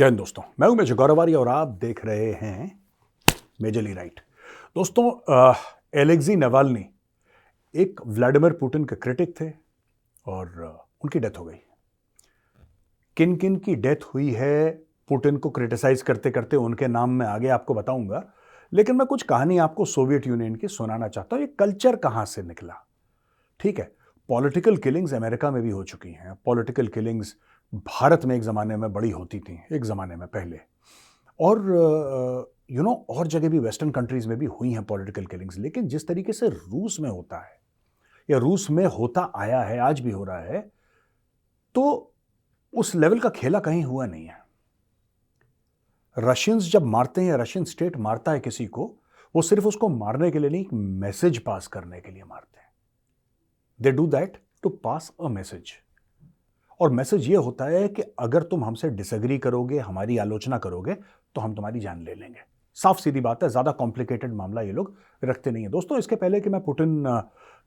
जय हिंद दोस्तों। मैं हूँ मेजर गौरवारी और आप देख रहे हैं मेजरली राइट। दोस्तों एलेक्जी नवालनी एक व्लादिमीर पुतिन के क्रिटिक थे और उनकी डेथ हो गई। किन किन की डेथ हुई है पुतिन को क्रिटिसाइज करते करते उनके नाम में आगे आपको बताऊँगा, लेकिन मैं कुछ कहानी आपको सोवियत यूनियन की सुनाना चाहता हूँ। ये कल्चर कहाँ से निकला? ठीक है, पॉलिटिकल किलिंग्स अमेरिका में भी हो चुकी हैं। पॉलिटिकल किलिंग्स भारत में एक ज़माने में बड़ी होती थी, एक ज़माने में पहले। और यू नो और जगह भी वेस्टर्न कंट्रीज़ में भी हुई हैं पॉलिटिकल किलिंग्स लेकिन जिस तरीके से रूस में होता है, या रूस में होता आया है, आज भी हो रहा है तो उस लेवल का खेला कहीं हुआ नहीं है। रशियंस जब मारते हैं या रशियन स्टेट मारता है किसी को, वो सिर्फ़ उसको मारने के लिए नहीं मैसेज पास करने के लिए मारते हैं। They do that to pass a message और मैसेज ये होता है कि अगर तुम हमसे डिसएग्री करोगे हमारी आलोचना करोगे तो हम तुम्हारी जान ले लेंगे। साफ़ सीधी बात है ज़्यादा कॉम्प्लिकेटेड मामला ये लोग रखते नहीं है। दोस्तों इसके पहले कि मैं पुटिन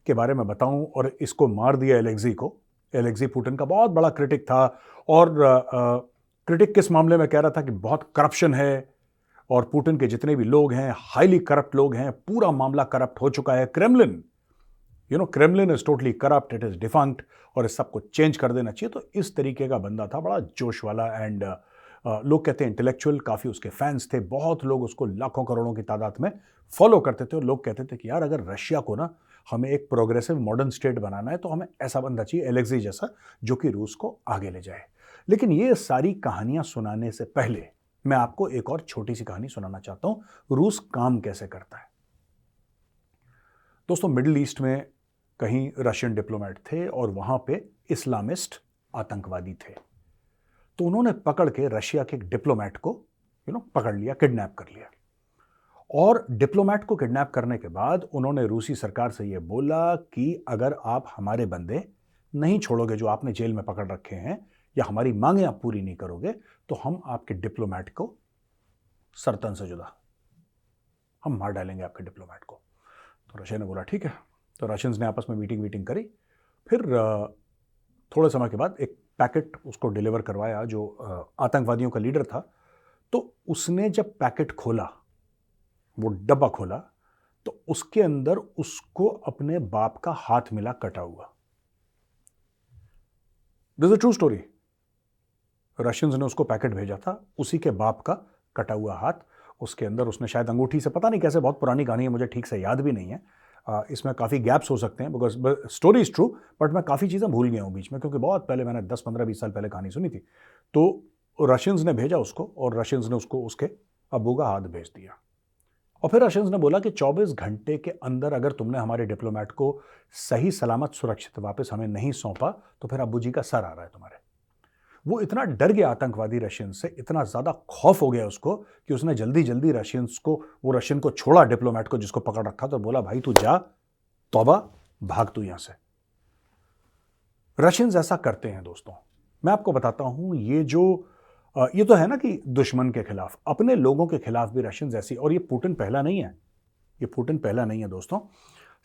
के बारे में बताऊँ और इसको मार दिया एलेक्जी को एलेक्जी पुटिन का बहुत बड़ा क्रिटिक था और आ, आ, क्रिटिक किस मामले में कह रहा था कि बहुत करप्शन है और पुटिन के जितने भी लोग हैं हाईली करप्ट लोग हैं पूरा मामला करप्ट हो चुका है। Kremlin you know Kremlin is totally corrupt it is defunct और इस सबको चेंज कर देना चाहिए। तो इस तरीके का बंदा था, बड़ा जोश वाला एंड लोग कहते हैं इंटेलेक्चुअल काफ़ी उसके फैंस थे, बहुत लोग उसको लाखों करोड़ों की तादाद में फॉलो करते थे और लोग कहते थे कि यार, अगर रशिया को ना हमें एक प्रोग्रेसिव मॉडर्न स्टेट बनाना है तो हमें ऐसा बंदा चाहिए एलेक्सी जैसा, जो कि रूस को आगे ले जाए। लेकिन ये सारी कहानियाँ सुनाने से पहले मैं आपको एक और छोटी सी कहानी सुनाना चाहता हूँ। रूस काम कैसे करता है? दोस्तों, मिडिल ईस्ट में कहीं रशियन डिप्लोमेट थे और वहाँ पे इस्लामिस्ट आतंकवादी थे। तो उन्होंने पकड़ के रशिया के एक डिप्लोमेट को यू नो पकड़ लिया, किडनैप कर लिया। और डिप्लोमेट को किडनैप करने के बाद उन्होंने रूसी सरकार से यह बोला कि अगर आप हमारे बंदे नहीं छोड़ोगे जो आपने जेल में पकड़ रखे हैं या हमारी मांगे आप पूरी नहीं करोगे तो हम आपके डिप्लोमेट को सरतन से जुदा, हम मार डालेंगे आपके डिप्लोमेट को। तो रशिया ने बोला, ठीक है। तो रशियंस ने आपस में मीटिंग वीटिंग करी। फिर थोड़े समय के बाद एक पैकेट उसको डिलीवर करवाया, जो आतंकवादियों का लीडर था। तो उसने जब पैकेट खोला, वो डब्बा खोला तो उसके अंदर उसको अपने बाप का हाथ मिला, कटा हुआ। This a true story Russians ने उसको पैकेट भेजा था, उसी के बाप का कटा हुआ हाथ। उसके अंदर उसने शायद अंगूठी से, पता नहीं कैसे, बहुत पुरानी कहानी है, मुझे ठीक से याद भी नहीं है। इसमें काफ़ी गैप्स हो सकते हैं because story is true but मैं काफ़ी चीज़ें भूल गया हूँ बीच में, क्योंकि बहुत पहले मैंने दस, पंद्रह, बीस साल पहले कहानी सुनी थी। तो रशियंस ने भेजा उसको, और रशियंस ने उसको, उसके अबू का हाथ भेज दिया। और फिर रशियंस ने बोला कि 24 घंटे के अंदर अगर तुमने हमारे डिप्लोमेट को सही सलामत, सुरक्षित, वापस हमें नहीं सौंपा तो फिर अबू जी का सर आ रहा है तुम्हारे। वो इतना डर गया आतंकवादी रशियन से, इतना ज़्यादा खौफ हो गया उसको कि उसने जल्दी जल्दी रशियंस को, वो रशियन को छोड़ा डिप्लोमेट को जिसको पकड़ रखा तो बोला, भाई, तू जा, तौबा, भाग तू यहाँ से। रशियंस ऐसा करते हैं दोस्तों। मैं आपको बताता हूँ, ये जो ये तो है ना कि दुश्मन के खिलाफ, अपने लोगों के खिलाफ भी रशियंस ऐसी, और ये पुटिन पहला नहीं है, ये पुटिन पहला नहीं है दोस्तों।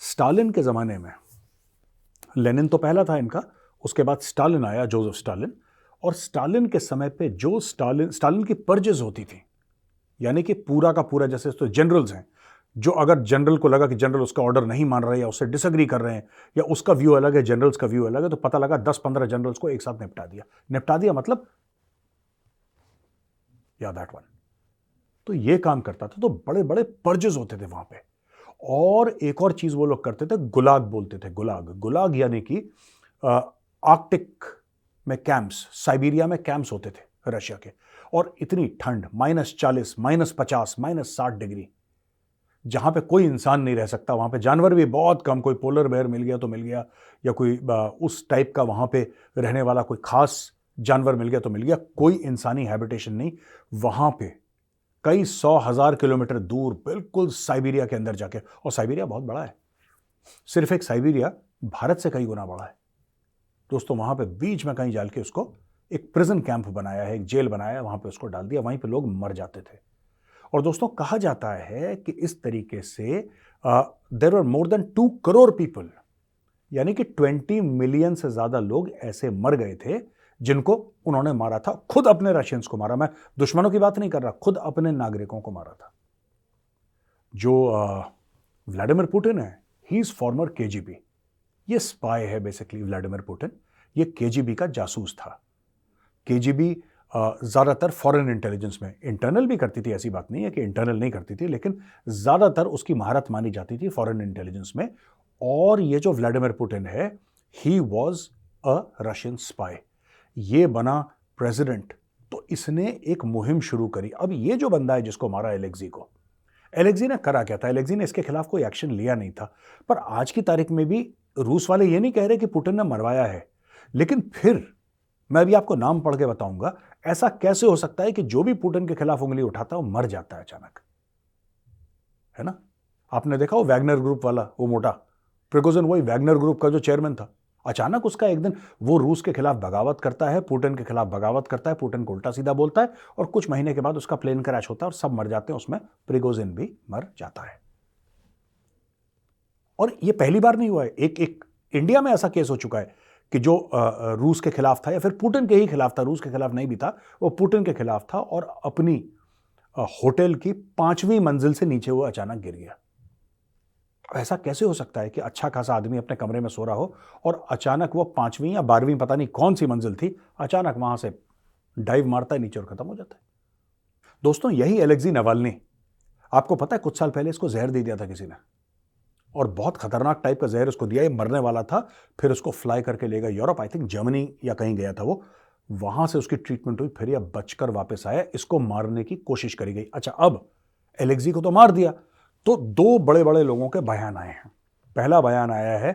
स्टालिन के ज़माने में, लेनिन तो पहला था इनका, उसके बाद स्टालिन आया, जोसेफ स्टालिन और स्टालिन के समय पे जो स्टालिन स्टालिन की पर्जेज होती थी, यानी कि पूरा का पूरा, जैसे तो जनरल्स हैं, जो अगर जनरल को लगा कि जनरल उसका ऑर्डर नहीं मान रहे या उससे डिसएग्री कर रहे हैं, या उसका व्यू अलग है जनरल्स का व्यू अलग है तो पता लगा दस पंद्रह जनरल्स को एक साथ निपटा दिया। निपटा दिया मतलब या दैट वन तो ये काम करता था तो बड़े बड़े पर्जेस होते थे वहाँ पे। और एक और चीज़ वो लोग करते थे, गुलाग बोलते थे, गुलाग। गुलाग यानी कि आर्कटिक में कैंप्स साइबेरिया में कैंप्स होते थे रशिया के। और इतनी ठंड माइनस चालीस माइनस पचास माइनस साठ डिग्री, जहाँ पे कोई इंसान नहीं रह सकता, वहाँ पे जानवर भी बहुत कम, कोई पोलर बेयर मिल गया तो मिल गया, या कोई उस टाइप का वहाँ पे रहने वाला कोई खास जानवर मिल गया तो मिल गया, कोई इंसानी हैबिटेशन नहीं। वहाँ पे कई सौ हज़ार किलोमीटर दूर बिल्कुल साइबेरिया के अंदर जाके, और साइबेरिया बहुत बड़ा है। सिर्फ़ एक साइबेरिया भारत से कई गुना बड़ा है। दोस्तों, वहाँ पे बीच में कहीं जाल के उसको एक प्रिजन कैंप बनाया है, एक जेल बनाया है वहाँ पे उसको डाल दिया, वहीं पे लोग मर जाते थे। और दोस्तों, कहा जाता है कि इस तरीके से there are more than two crore people यानी कि 20 मिलियन से ज़्यादा लोग ऐसे मर गए थे, जिनको उन्होंने मारा था, खुद अपने रशियंस को मारा। मैं दुश्मनों की बात नहीं कर रहा, खुद अपने नागरिकों को मारा था। जो व्लादिमिर पुटिन है ही इज़ फॉर्मर केजीबी ये स्पाई है बेसिकली व्लादिमिर पुतिन ये केजीबी का जासूस था। केजीबी ज़्यादातर फॉरेन इंटेलिजेंस में इंटरनल भी करती थी, ऐसी बात नहीं है कि इंटरनल नहीं करती थी, लेकिन ज़्यादातर उसकी महारत मानी जाती थी फॉरेन इंटेलिजेंस में। और ये जो व्लादिमिर पुटिन है he was a Russian spy ये बना प्रेसिडेंट तो इसने एक मुहिम शुरू करी। अब ये जो बंदा है जिसको मारा एलेक्जी को एलेक्जी ने करा क्या था? एलेक्जी ने इसके खिलाफ कोई एक्शन लिया नहीं था। पर आज की तारीख में भी रूस वाले ये नहीं कह रहे कि पुटिन ने मरवाया है। लेकिन फिर मैं अभी आपको नाम पढ़ के बताऊँगा, ऐसा कैसे हो सकता है कि जो भी पुटिन के खिलाफ उंगली उठाता है, वो मर जाता है अचानक? है ना? आपने देखा वो वैगनर ग्रुप वाला, वो मोटा? प्रिकोजन वही वैगनर ग्रुप का जो चेयरमैन था। अचानक उसका एक दिन वो रूस के खिलाफ बगावत करता है, पुटिन के खिलाफ बगावत करता है, पुटिन को उल्टा सीधा बोलता है और कुछ महीने के बाद उसका प्लेन क्रैश होता है और सब मर जाते हैं, उसमें प्रिगोजिन भी मर जाता है। और ये पहली बार नहीं हुआ है। एक एक इंडिया में ऐसा केस हो चुका है कि जो रूस के खिलाफ था या फिर पुटिन के ही खिलाफ था, रूस के खिलाफ नहीं भी था, वो पुटिन के खिलाफ था और अपनी होटल की पांचवी मंजिल से नीचे वो अचानक गिर गया। ऐसा कैसे हो सकता है कि अच्छा खासा आदमी अपने कमरे में सो रहा हो और अचानक वो पांचवीं या बारहवीं पता नहीं कौन सी मंजिल थी, अचानक वहाँ से डाइव मारता है, नीचे और खत्म हो जाता है। दोस्तों, यही एलेक्जी नवालनी। आपको पता है, कुछ साल पहले इसको जहर दे दिया था किसी ने। और बहुत खतरनाक टाइप का जहर उसको दिया, ये मरने वाला था, फिर उसको फ्लाई करके ले गया यूरोप आई थिंक जर्मनी या कहीं गया था वो। वहाँ से उसकी ट्रीटमेंट हुई, फिर यह बचकर वापस आया, इसको मारने की कोशिश करी गई। अच्छा अब एलेक्जी को तो मार दिया। तो दो बड़े बड़े लोगों के बयान आए हैं। पहला बयान आया है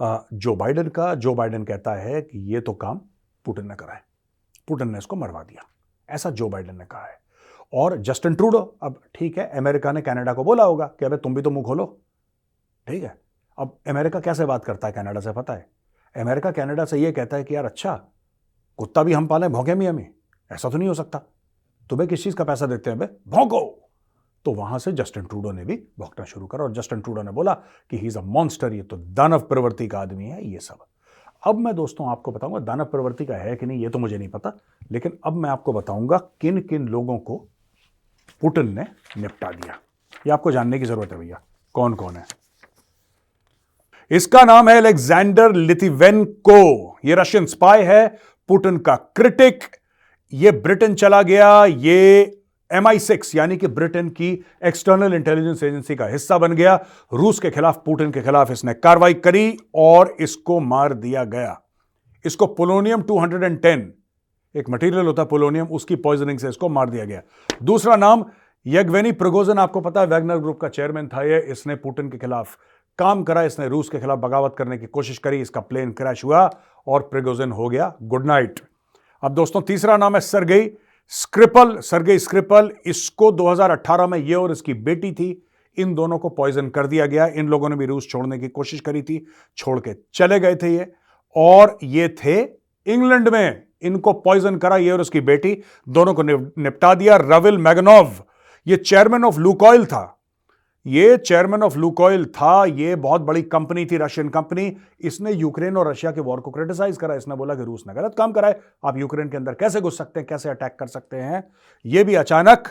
जो बाइडन का। जो बाइडन कहता है कि ये तो काम पुटिन ने करा है। पुटिन ने इसको मरवा दिया। ऐसा जो बाइडन ने कहा है। और जस्टिन ट्रूडो अब ठीक है अमेरिका ने कनाडा को बोला होगा कि अबे तुम भी तो मुँह खोलो। ठीक है। अब अमेरिका कैसे बात करता है कनाडा से पता है। अमेरिका कनाडा से ये कहता है कि यार अच्छा कुत्ता भी हम पालें, भौंके मियाँ में ऐसा तो नहीं हो सकता। तुम्हें किस चीज़ का पैसा देते हैं भौंको। तो वहाँ से जस्टिन ट्रूडो ने भी भौंकना शुरू करा और जस्टिन ट्रूडो ने बोला कि ही इज़ अ मॉन्स्टर ये तो दानव प्रवृत्ति का आदमी है, ये सब। अब मैं दोस्तों आपको बताऊँगा, दानव प्रवृत्ति का है कि नहीं, ये तो मुझे नहीं पता। लेकिन अब मैं आपको बताऊँगा किन किन लोगों को पुटिन ने निपटा दिया। ये आपको जानने की ज़रूरत है भैया कौन कौन है? इसका नाम है अलेक्जेंडर लिथिवेनको ये रशियन स्पाई है, पुटिन का क्रिटिक। ये ब्रिटेन चला गया, ये एम आई सिक्स यानी कि ब्रिटेन की एक्सटर्नल इंटेलिजेंस एजेंसी का हिस्सा बन गया। रूस के खिलाफ, पुटिन के खिलाफ इसने कार्रवाई करी और इसको मार दिया गया। इसको पोलोनियम 210 एक मटेरियल होता है पोलोनियम उसकी पॉइजनिंग से इसको मार दिया गया। दूसरा नाम यगवेनी प्रगोजन आपको पता है वैगनर ग्रुप का चेयरमैन था ये, इसने पुटिन के खिलाफ काम करा, इसने रूस के खिलाफ बगावत करने की कोशिश करी, इसका प्लेन क्रैश हुआ और प्रिगोजन हो गया। गुड नाइट अब दोस्तों, तीसरा नाम है सरगई स्क्रिपल सरगई स्क्रिपल इसको 2018 में ये और इसकी बेटी थी, इन दोनों को पॉइजन कर दिया गया। इन लोगों ने भी रूस छोड़ने की कोशिश करी थी, छोड़ के चले गए थे ये। और ये थे इंग्लैंड में, इनको पॉइजन करा ये और उसकी बेटी। दोनों को निपटा दिया। रविल मैगनोव ये चेयरमैन ऑफ़ लुकॉयल था। ये चेयरमैन ऑफ़ लुकोइल था, ये बहुत बड़ी कंपनी थी रशियन कंपनी इसने यूक्रेन और रशिया के वॉर को क्रिटिसाइज करा। इसने बोला कि रूस ने गलत काम करा है। आप यूक्रेन के अंदर कैसे घुस सकते हैं, कैसे अटैक कर सकते हैं? ये भी अचानक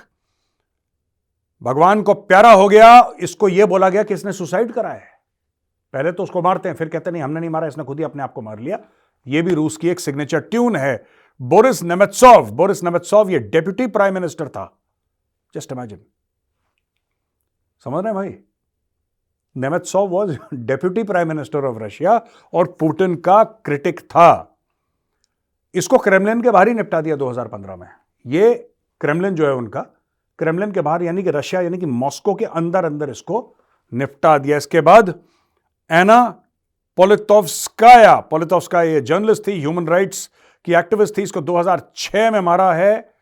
भगवान को प्यारा हो गया। इसको यह बोला गया कि इसने सुसाइड करा है। पहले तो उसको मारते हैं, फिर कहते नहीं, हमने नहीं मारा, इसने खुद ही अपने आप को मार लिया। यह भी रूस की एक सिग्नेचर ट्यून है। बोरिस नेमेत्सोव बोरिस नेमेत्सोव ये डेप्यूटी प्राइम मिनिस्टर था। जस्ट इमेजिन समझ रहे हैं भाई? Nemtsov was deputy prime minister of Russia और पुतिन का क्रिटिक था। इसको क्रेमलिन के बाहर ही निपटा दिया 2015 में। ये क्रेमलिन जो है उनका क्रेमलिन के बाहर यानी कि रशिया यानी कि मॉस्को के अंदर अंदर इसको निपटा दिया। इसके बाद एना पोलितोवस्काया पोलितोवस्काया ये जर्नलिस्ट थी ह्यूमन राइट्स की एक्टिविस्ट थी, इसको 2006 में मारा है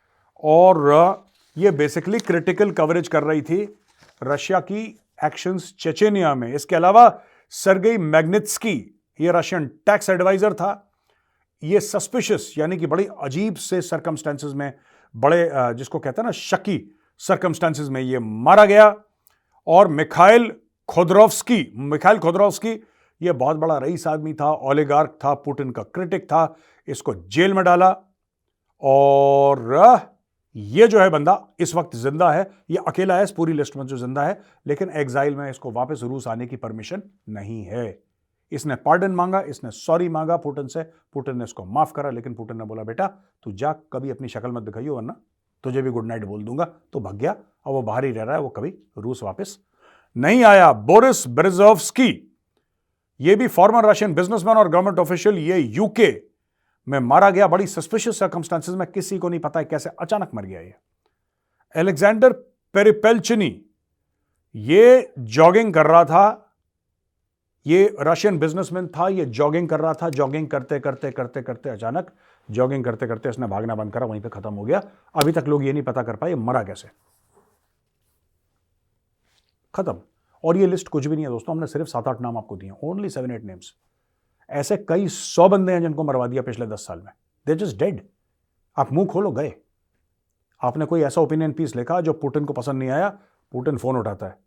और ये बेसिकली क्रिटिकल कवरेज कर रही थी। रशिया की एक्शंस चेचेनिया में। इसके अलावा सरगई मैग्निट्सकी ये रशियन टैक्स एडवाइजर था। ये सस्पिशियस यानी कि बड़ी अजीब से सरकमस्टेंसेस में, बड़े जिसको कहते हैं ना, शकी सरकमस्टेंसेस में ये मारा गया। और मिखाइल खोदरोवस्की मिखाइल खोदरोवस्की, ये बहुत बड़ा रईस आदमी था ओलेगार्क था पुटिन का क्रिटिक था, इसको जेल में डाला। और ये जो है बंदा इस वक्त ज़िंदा है, ये अकेला है, इस पूरी लिस्ट में जो ज़िंदा है, लेकिन एग्जाइल में इसको वापस रूस आने की परमिशन नहीं है। इसने पार्डन मांगा, इसने सॉरी मांगा पुटिन से पुटिन ने इसको माफ़ करा, लेकिन पुटिन ने बोला, बेटा, तू जा, कभी अपनी शक्ल मत दिखाइयो, वरना तुझे भी गुड नाइट बोल दूँगा। तो भग गया और वो बाहर ही रह रहा है, वो कभी रूस वापस नहीं आया। बोरिस ब्रिजोव्सकी, ये भी फॉर्मर रशियन बिजनेसमैन और गवर्नमेंट ऑफिशियल ये यूके में मारा गया, बड़ी सस्पिशियस सर्कमस्टांसिस में किसी को नहीं पता है कैसे अचानक मर गया ये। एलेक्जेंडर पेरिपेल्चनी ये जॉगिंग कर रहा था, ये रशियन बिजनेसमैन था, ये जॉगिंग कर रहा था जॉगिंग करते करते करते करते अचानक जॉगिंग करते करते इसने भागना बंद करा, वहीं पे खत्म हो गया। अभी तक लोग ये नहीं पता कर पाए, मरा कैसे। खत्म। और ये लिस्ट कुछ भी नहीं है दोस्तों, हमने सिर्फ़ सात आठ नाम आपको दिए ओनली सेवन एट नेम्स ऐसे कई सौ बंदे हैं जिनको मरवा दिया पिछले दस साल में। दे जस्ट डेड आप मुँह खोलो, गए। आपने कोई ऐसा ओपिनियन पीस लिखा जो पुटिन को पसंद नहीं आया? पुटिन फ़ोन उठाता है।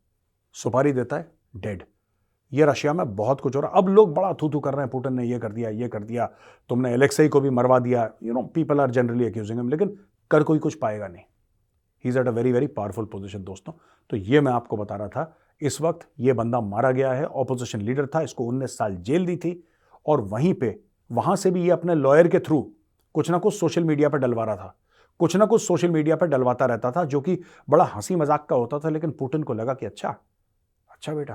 सुपारी देता है डेड ये रशिया में बहुत कुछ हो रहा अब लोग बड़ा थू थू कर रहे हैं, पुटिन ने ये कर दिया, ये कर दिया। तुमने एलेक्सई को भी मरवा दिया। You know people are generally accusing him लेकिन कर कोई कुछ पाएगा नहीं। He is at a very very powerful position दोस्तों। तो ये मैं आपको बता रहा था, इस वक्त ये बंदा मारा गया है ऑपोजिशन लीडर था, इसको उन्नीस साल जेल दी थी। और वहीं पे, वहाँ से भी ये अपने लॉयर के थ्रू कुछ ना कुछ सोशल मीडिया पर डलवा रहा था। कुछ ना कुछ सोशल मीडिया पर डलवाता रहता था, जो कि बड़ा हँसी मज़ाक का होता था, लेकिन पुटिन को लगा कि अच्छा अच्छा बेटा,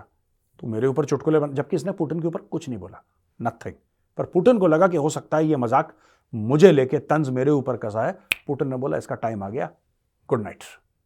तू मेरे ऊपर चुटकुले बन, जबकि इसने पुटिन के ऊपर कुछ नहीं बोला नथिंग पर पुटिन को लगा कि हो सकता है ये मज़ाक मुझे लेके तंज मेरे ऊपर कसा है। पुटिन ने बोला, इसका टाइम आ गया गुड नाइट